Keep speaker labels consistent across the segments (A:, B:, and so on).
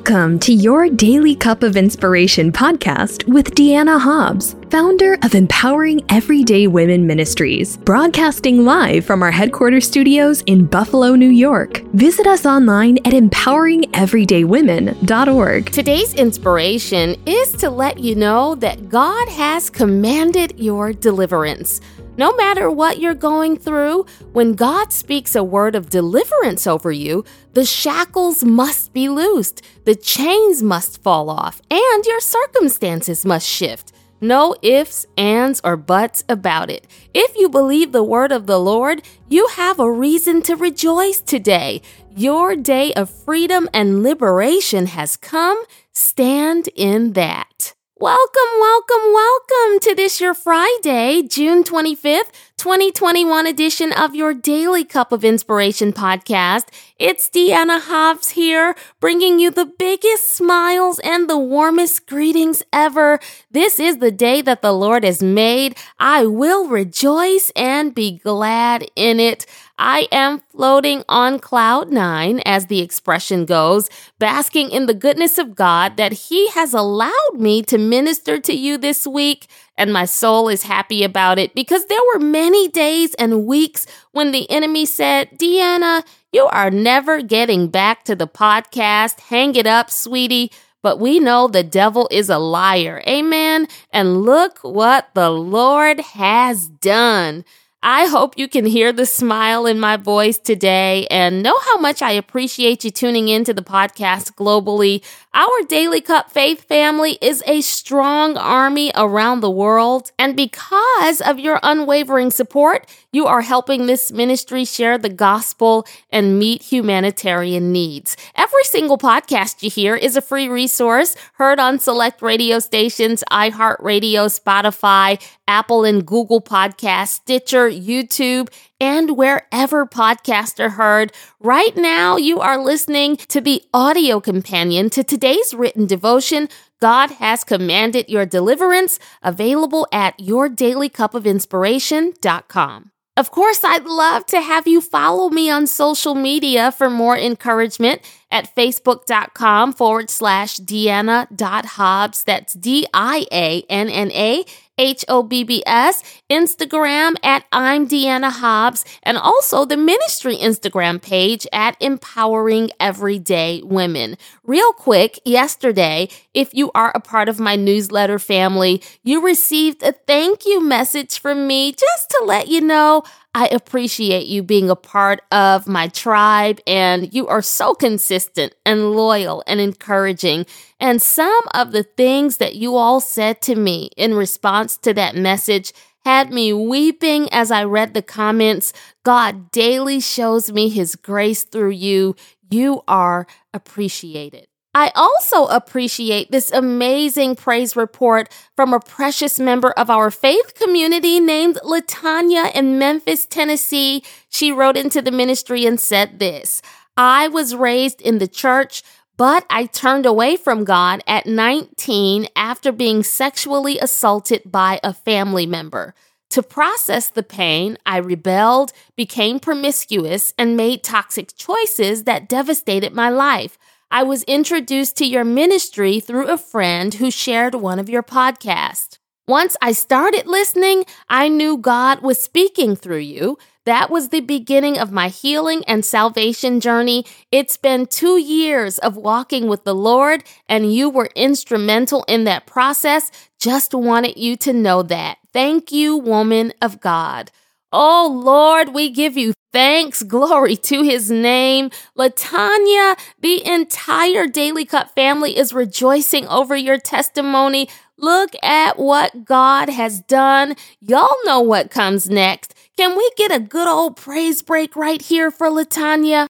A: Welcome to your Daily Cup of Inspiration podcast with Deanna Hobbs, founder of Empowering Everyday Women Ministries, broadcasting live from our headquarters studios in Buffalo, New York. Visit us online at empoweringeverydaywomen.org.
B: Today's inspiration is to let you know that God has commanded your deliverance. No matter what you're going through, when God speaks a word of deliverance over you, the shackles must be loosed, the chains must fall off, and your circumstances must shift. No ifs, ands, or buts about it. If you believe the word of the Lord, you have a reason to rejoice today. Your day of freedom and liberation has come. Stand in that. Welcome, welcome, welcome to this your Friday, June 25th, 2021 edition of your Daily Cup of Inspiration podcast. It's Deanna Hobbs here, bringing you the biggest smiles and the warmest greetings ever. This is the day that the Lord has made. I will rejoice and be glad in it. I am floating on cloud nine, as the expression goes, basking in the goodness of God that He has allowed me to minister to you this week. And my soul is happy about it because there were many days and weeks when the enemy said, Deanna, you are never getting back to the podcast. Hang it up, sweetie. But we know the devil is a liar. Amen. And look what the Lord has done. I hope you can hear the smile in my voice today and know how much I appreciate you tuning in to the podcast globally. Our Daily Cup Faith family is a strong army around the world, and because of your unwavering support, you are helping this ministry share the gospel and meet humanitarian needs. Every single podcast you hear is a free resource heard on select radio stations, iHeartRadio, Spotify, Apple and Google Podcasts, Stitcher, YouTube, and wherever podcasts are heard. Right now, you are listening to the audio companion to today's written devotion. God has commanded your deliverance, available at yourdailycupofinspiration.com. Of course, I'd love to have you follow me on social media for more encouragement at facebook.com forward slash Deanna.Hobbs. That's D I A N N A H O B B S, Instagram at I'm Deanna Hobbs, and also the ministry Instagram page at Empowering Everyday Women. Real quick, yesterday, if you are a part of my newsletter family, you received a thank you message from me just to let you know I appreciate you being a part of my tribe, and you are so consistent and loyal and encouraging. And some of the things that you all said to me in response to that message had me weeping as I read the comments. God daily shows me his grace through you. You are appreciated. I also appreciate this amazing praise report from a precious member of our faith community named Latanya in Memphis, Tennessee. She wrote into the ministry and said this I was raised in the church, but I turned away from God at 19 after being sexually assaulted by a family member. To process the pain, I rebelled, became promiscuous, and made toxic choices that devastated my life. I was introduced to your ministry through a friend who shared one of your podcasts. Once I started listening, I knew God was speaking through you. That was the beginning of my healing and salvation journey. It's been two years of walking with the Lord, and you were instrumental in that process. Just wanted you to know that. Thank you, woman of God. Oh Lord, we give you thanks. Glory to his name. Latanya, the entire Daily Cup family is rejoicing over your testimony. Look at what God has done. Y'all know what comes next. Can we get a good old praise break right here for Latanya?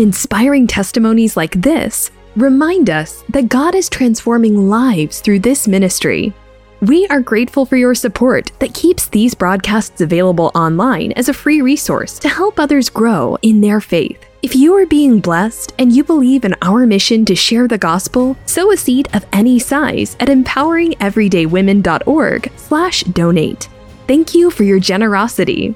A: And inspiring testimonies like this remind us that God is transforming lives through this ministry. We are grateful for your support that keeps these broadcasts available online as a free resource to help others grow in their faith. If you are being blessed and you believe in our mission to share the gospel, sow a seed of any size at empoweringeverydaywomen.org/donate. Thank you for your generosity.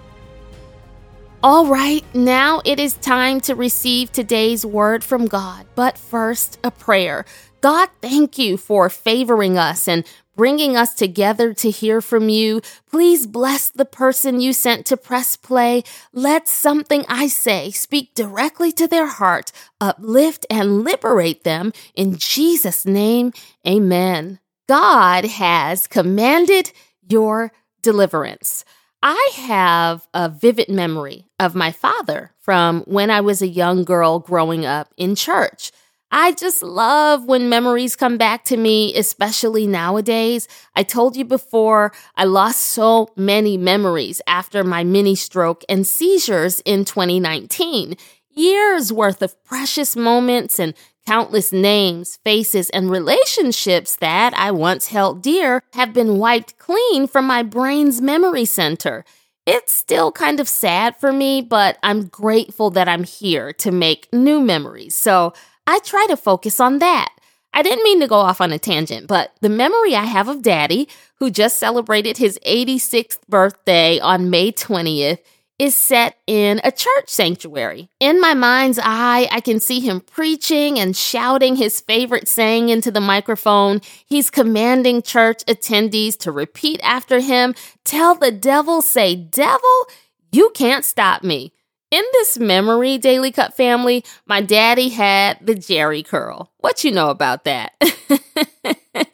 B: All right, now it is time to receive today's word from God. But first, a prayer. God, thank you for favoring us and bringing us together to hear from you. Please bless the person you sent to press play. Let something I say speak directly to their heart, uplift and liberate them. In Jesus' name, amen. God has commanded your deliverance. I have a vivid memory of my father from when I was a young girl growing up in church. I just love when memories come back to me, especially nowadays. I told you before, I lost so many memories after my mini stroke and seizures in 2019. Years worth of precious moments and Countless names, faces, and relationships that I once held dear have been wiped clean from my brain's memory center. It's still kind of sad for me, but I'm grateful that I'm here to make new memories. So I try to focus on that. I didn't mean to go off on a tangent, but the memory I have of Daddy, who just celebrated his 86th birthday on May 20th, is set in a church sanctuary. In my mind's eye, I can see him preaching and shouting his favorite saying into the microphone. He's commanding church attendees to repeat after him Tell the devil, say, Devil, you can't stop me. In this memory, Daily Cup family, my daddy had the Jheri curl. What you know about that? the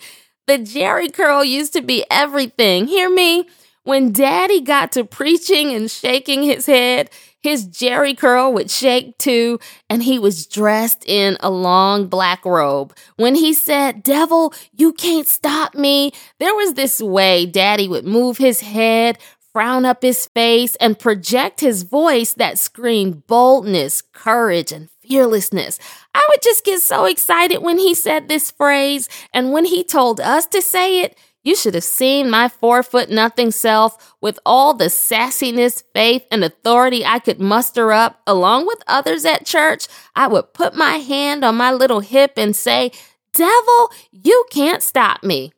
B: Jheri curl used to be everything. Hear me? When daddy got to preaching and shaking his head, his Jheri curl would shake too, and he was dressed in a long black robe. When he said, Devil, you can't stop me, there was this way daddy would move his head, frown up his face, and project his voice that screamed boldness, courage, and fearlessness. I would just get so excited when he said this phrase, and when he told us to say it, you should have seen my four foot nothing self with all the sassiness, faith, and authority I could muster up, along with others at church. I would put my hand on my little hip and say, Devil, you can't stop me.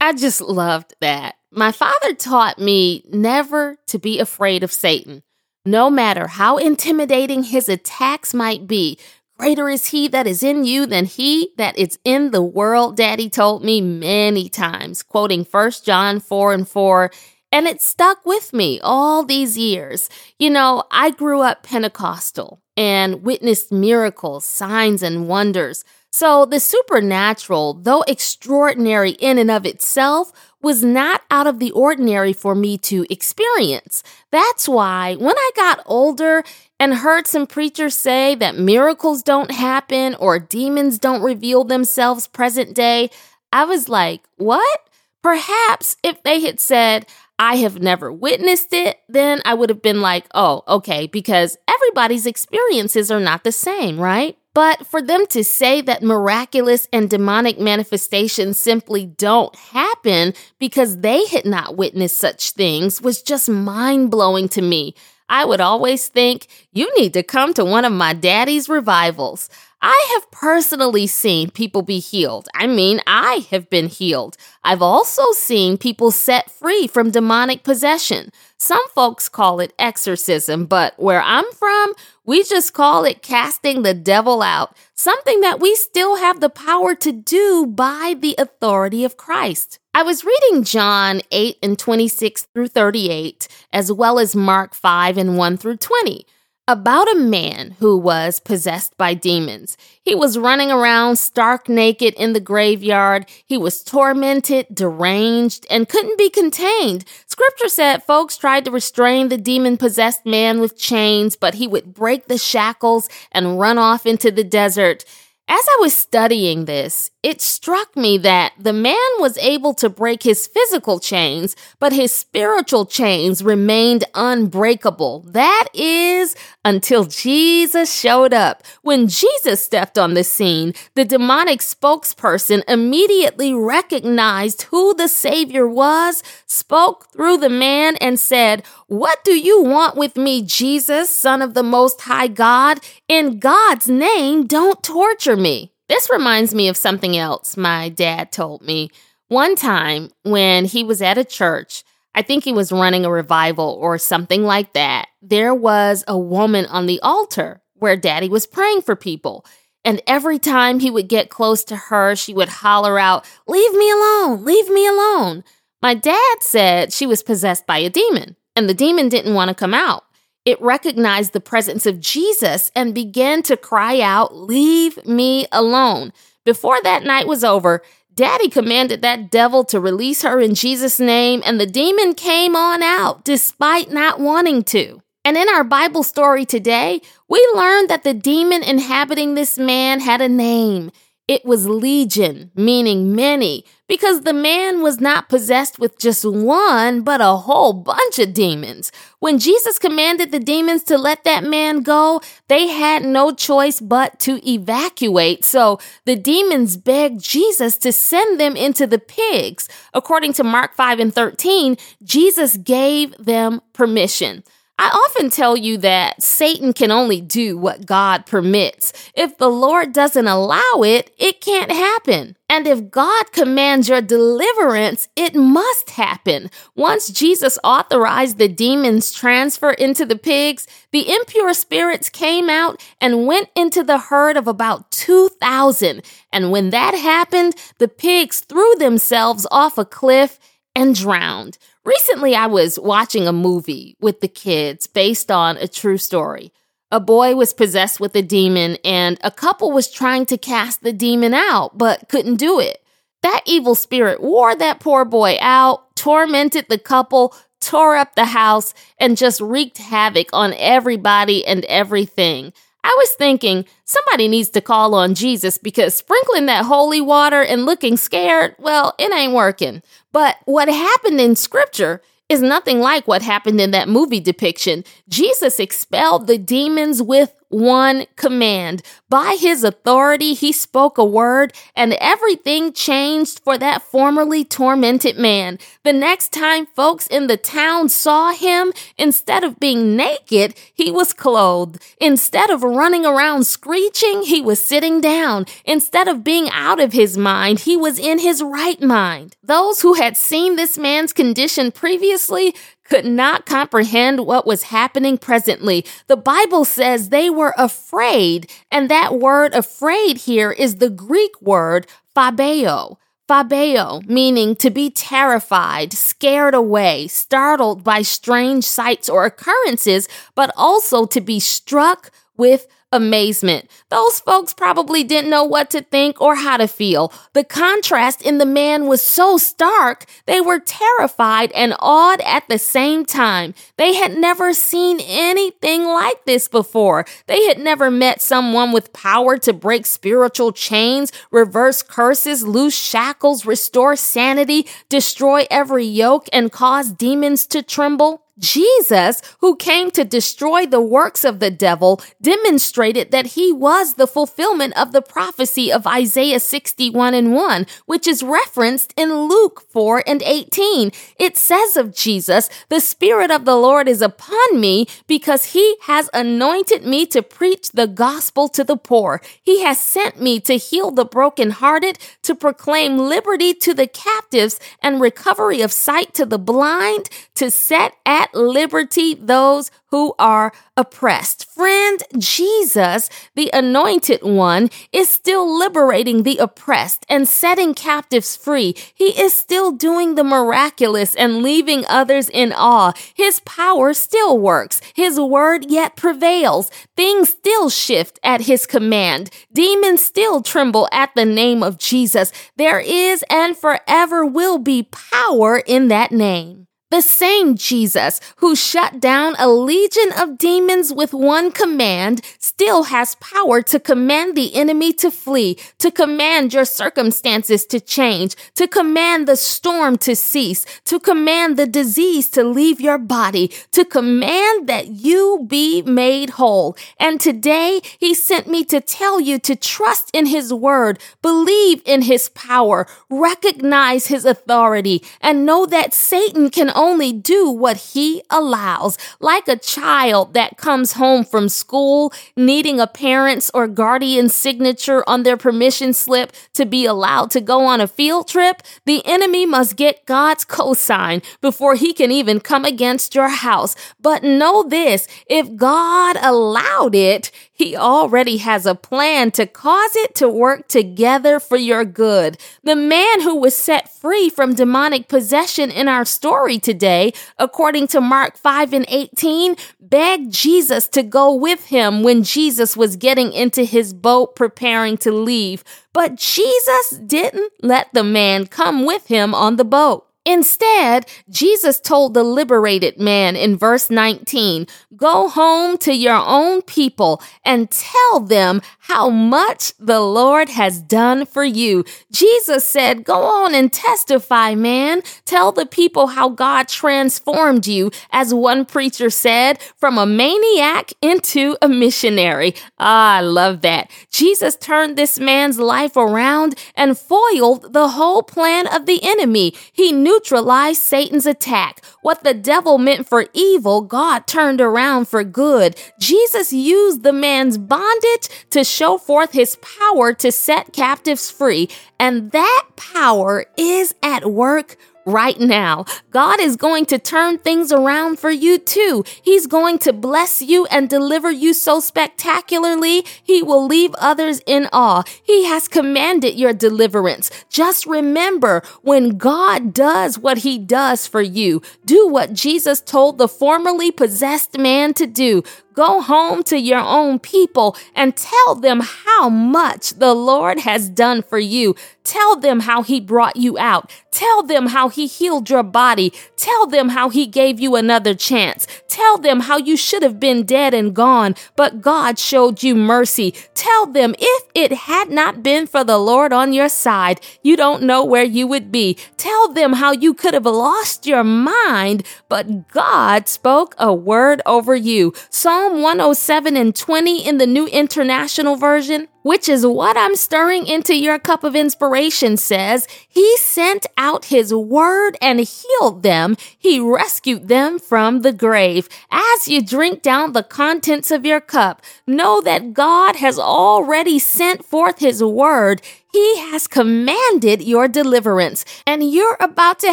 B: I just loved that. My father taught me never to be afraid of Satan. No matter how intimidating his attacks might be, Greater is he that is in you than he that is in the world, daddy told me many times, quoting 1 John 4 and 4. And it stuck with me all these years. You know, I grew up Pentecostal and witnessed miracles, signs, and wonders. So the supernatural, though extraordinary in and of itself, was not out of the ordinary for me to experience. That's why when I got older and heard some preachers say that miracles don't happen or demons don't reveal themselves present day, I was like, what? Perhaps if they had said, I have never witnessed it, then I would have been like, oh, okay, because everybody's experiences are not the same, right? But for them to say that miraculous and demonic manifestations simply don't happen because they had not witnessed such things was just mind blowing to me. I would always think, you need to come to one of my daddy's revivals. I have personally seen people be healed. I mean, I have been healed. I've also seen people set free from demonic possession. Some folks call it exorcism, but where I'm from, we just call it casting the devil out, something that we still have the power to do by the authority of Christ. I was reading John 8 and 26 through 38, as well as Mark 5 and 1 through 20 about a man who was possessed by demons. He was running around stark naked in the graveyard. He was tormented, deranged, and couldn't be contained. Scripture said folks tried to restrain the demon possessed man with chains, but he would break the shackles and run off into the desert. As I was studying this, it struck me that the man was able to break his physical chains, but his spiritual chains remained unbreakable. That is until Jesus showed up. When Jesus stepped on the scene, the demonic spokesperson immediately recognized who the Savior was, spoke through the man, and said, What do you want with me, Jesus, Son of the Most High God? In God's name, don't torture me. This reminds me of something else my dad told me. One time when he was at a church, I think he was running a revival or something like that, there was a woman on the altar where daddy was praying for people. And every time he would get close to her, she would holler out, Leave me alone, leave me alone. My dad said she was possessed by a demon, and the demon didn't want to come out. It recognized the presence of Jesus and began to cry out, Leave me alone. Before that night was over, Daddy commanded that devil to release her in Jesus' name, and the demon came on out despite not wanting to. And in our Bible story today, we learned that the demon inhabiting this man had a name. It was legion, meaning many, because the man was not possessed with just one, but a whole bunch of demons. When Jesus commanded the demons to let that man go, they had no choice but to evacuate. So the demons begged Jesus to send them into the pigs. According to Mark 5 and 13, Jesus gave them permission. I often tell you that Satan can only do what God permits. If the Lord doesn't allow it, it can't happen. And if God commands your deliverance, it must happen. Once Jesus authorized the demons transfer into the pigs, the impure spirits came out and went into the herd of about 2,000. And when that happened, the pigs threw themselves off a cliff and drowned. Recently, I was watching a movie with the kids based on a true story. A boy was possessed with a demon, and a couple was trying to cast the demon out, but couldn't do it. That evil spirit wore that poor boy out, tormented the couple, tore up the house, and just wreaked havoc on everybody and everything. I was thinking somebody needs to call on Jesus because sprinkling that holy water and looking scared, well, it ain't working. But what happened in scripture is nothing like what happened in that movie depiction. Jesus expelled the demons with one command. By his authority, he spoke a word, and everything changed for that formerly tormented man. The next time folks in the town saw him, instead of being naked, he was clothed. Instead of running around screeching, he was sitting down. Instead of being out of his mind, he was in his right mind. Those who had seen this man's condition previously could not comprehend what was happening presently. The Bible says they were afraid, and that word afraid here is the Greek word phobeo. Phobeo, meaning to be terrified, scared away, startled by strange sights or occurrences, but also to be struck with amazement. Those folks probably didn't know what to think or how to feel. The contrast in the man was so stark, they were terrified and awed at the same time. They had never seen anything like this before. They had never met someone with power to break spiritual chains, reverse curses, loose shackles, restore sanity, destroy every yoke, and cause demons to tremble. Jesus, who came to destroy the works of the devil, demonstrated that he was the fulfillment of the prophecy of Isaiah 61 and 1, which is referenced in Luke 4 and 18. It says of Jesus, the Spirit of the Lord is upon me because he has anointed me to preach the gospel to the poor. He has sent me to heal the brokenhearted, to proclaim liberty to the captives and recovery of sight to the blind, to set at at liberty those who are oppressed. Friend, Jesus, the anointed one, is still liberating the oppressed and setting captives free. He is still doing the miraculous and leaving others in awe. His power still works. His word yet prevails. Things still shift at his command. Demons still tremble at the name of Jesus. There is and forever will be power in that name. The same Jesus who shut down a legion of demons with one command still has power to command the enemy to flee, to command your circumstances to change, to command the storm to cease, to command the disease to leave your body, to command that you be made whole. And today he sent me to tell you to trust in his word, believe in his power, recognize his authority, and know that Satan can only do what he allows. Like a child that comes home from school needing a parent's or guardian's signature on their permission slip to be allowed to go on a field trip, the enemy must get God's cosign before he can even come against your house. But know this, if God allowed it, he already has a plan to cause it to work together for your good. The man who was set free from demonic possession in our story today, according to Mark 5 and 18, begged Jesus to go with him when Jesus was getting into his boat preparing to leave. But Jesus didn't let the man come with him on the boat. Instead, Jesus told the liberated man in verse 19, Go home to your own people and tell them how much the Lord has done for you. Jesus said, Go on and testify, man. Tell the people how God transformed you, as one preacher said, from a maniac into a missionary. Ah, I love that. Jesus turned this man's life around and foiled the whole plan of the enemy. He knew neutralize Satan's attack. What the devil meant for evil, God turned around for good. Jesus used the man's bondage to show forth his power to set captives free. And that power is at work right now. God is going to turn things around for you too. He's going to bless you and deliver you so spectacularly, He will leave others in awe. He has commanded your deliverance. Just remember when God does what He does for you, do what Jesus told the formerly possessed man to do. Go home to your own people and tell them how much the Lord has done for you. Tell them how he brought you out. Tell them how he healed your body. Tell them how he gave you another chance. Tell them how you should have been dead and gone, but God showed you mercy. Tell them if it had not been for the Lord on your side, you don't know where you would be. Tell them how you could have lost your mind, but God spoke a word over you. Psalm Psalm 107 and 20 in the New International Version, which is what I'm stirring into your cup of inspiration, says, He sent out His word and healed them. He rescued them from the grave. As you drink down the contents of your cup, know that God has already sent forth His word. He has commanded your deliverance, and you're about to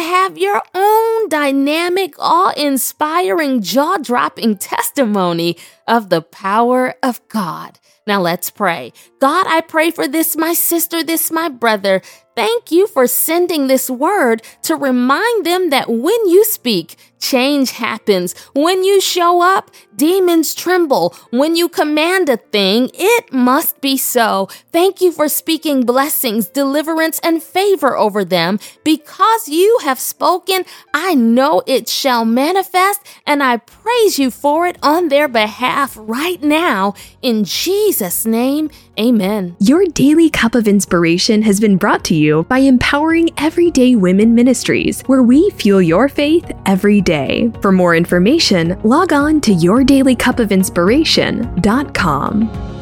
B: have your own dynamic, awe inspiring, jaw dropping testimony of the power of God. Now let's pray. God, I pray for this, my sister, this, my brother. Thank you for sending this word to remind them that when you speak, change happens. When you show up, demons tremble. When you command a thing, it must be so. Thank you for speaking blessings, deliverance, and favor over them. Because you have spoken, I know it shall manifest, and I praise you for it on their behalf right now. In Jesus' name, amen.
A: Your daily cup of inspiration has been brought to you by Empowering Everyday Women Ministries, where we fuel your faith every day. For more information, log on to yourdailycupofinspiration.com.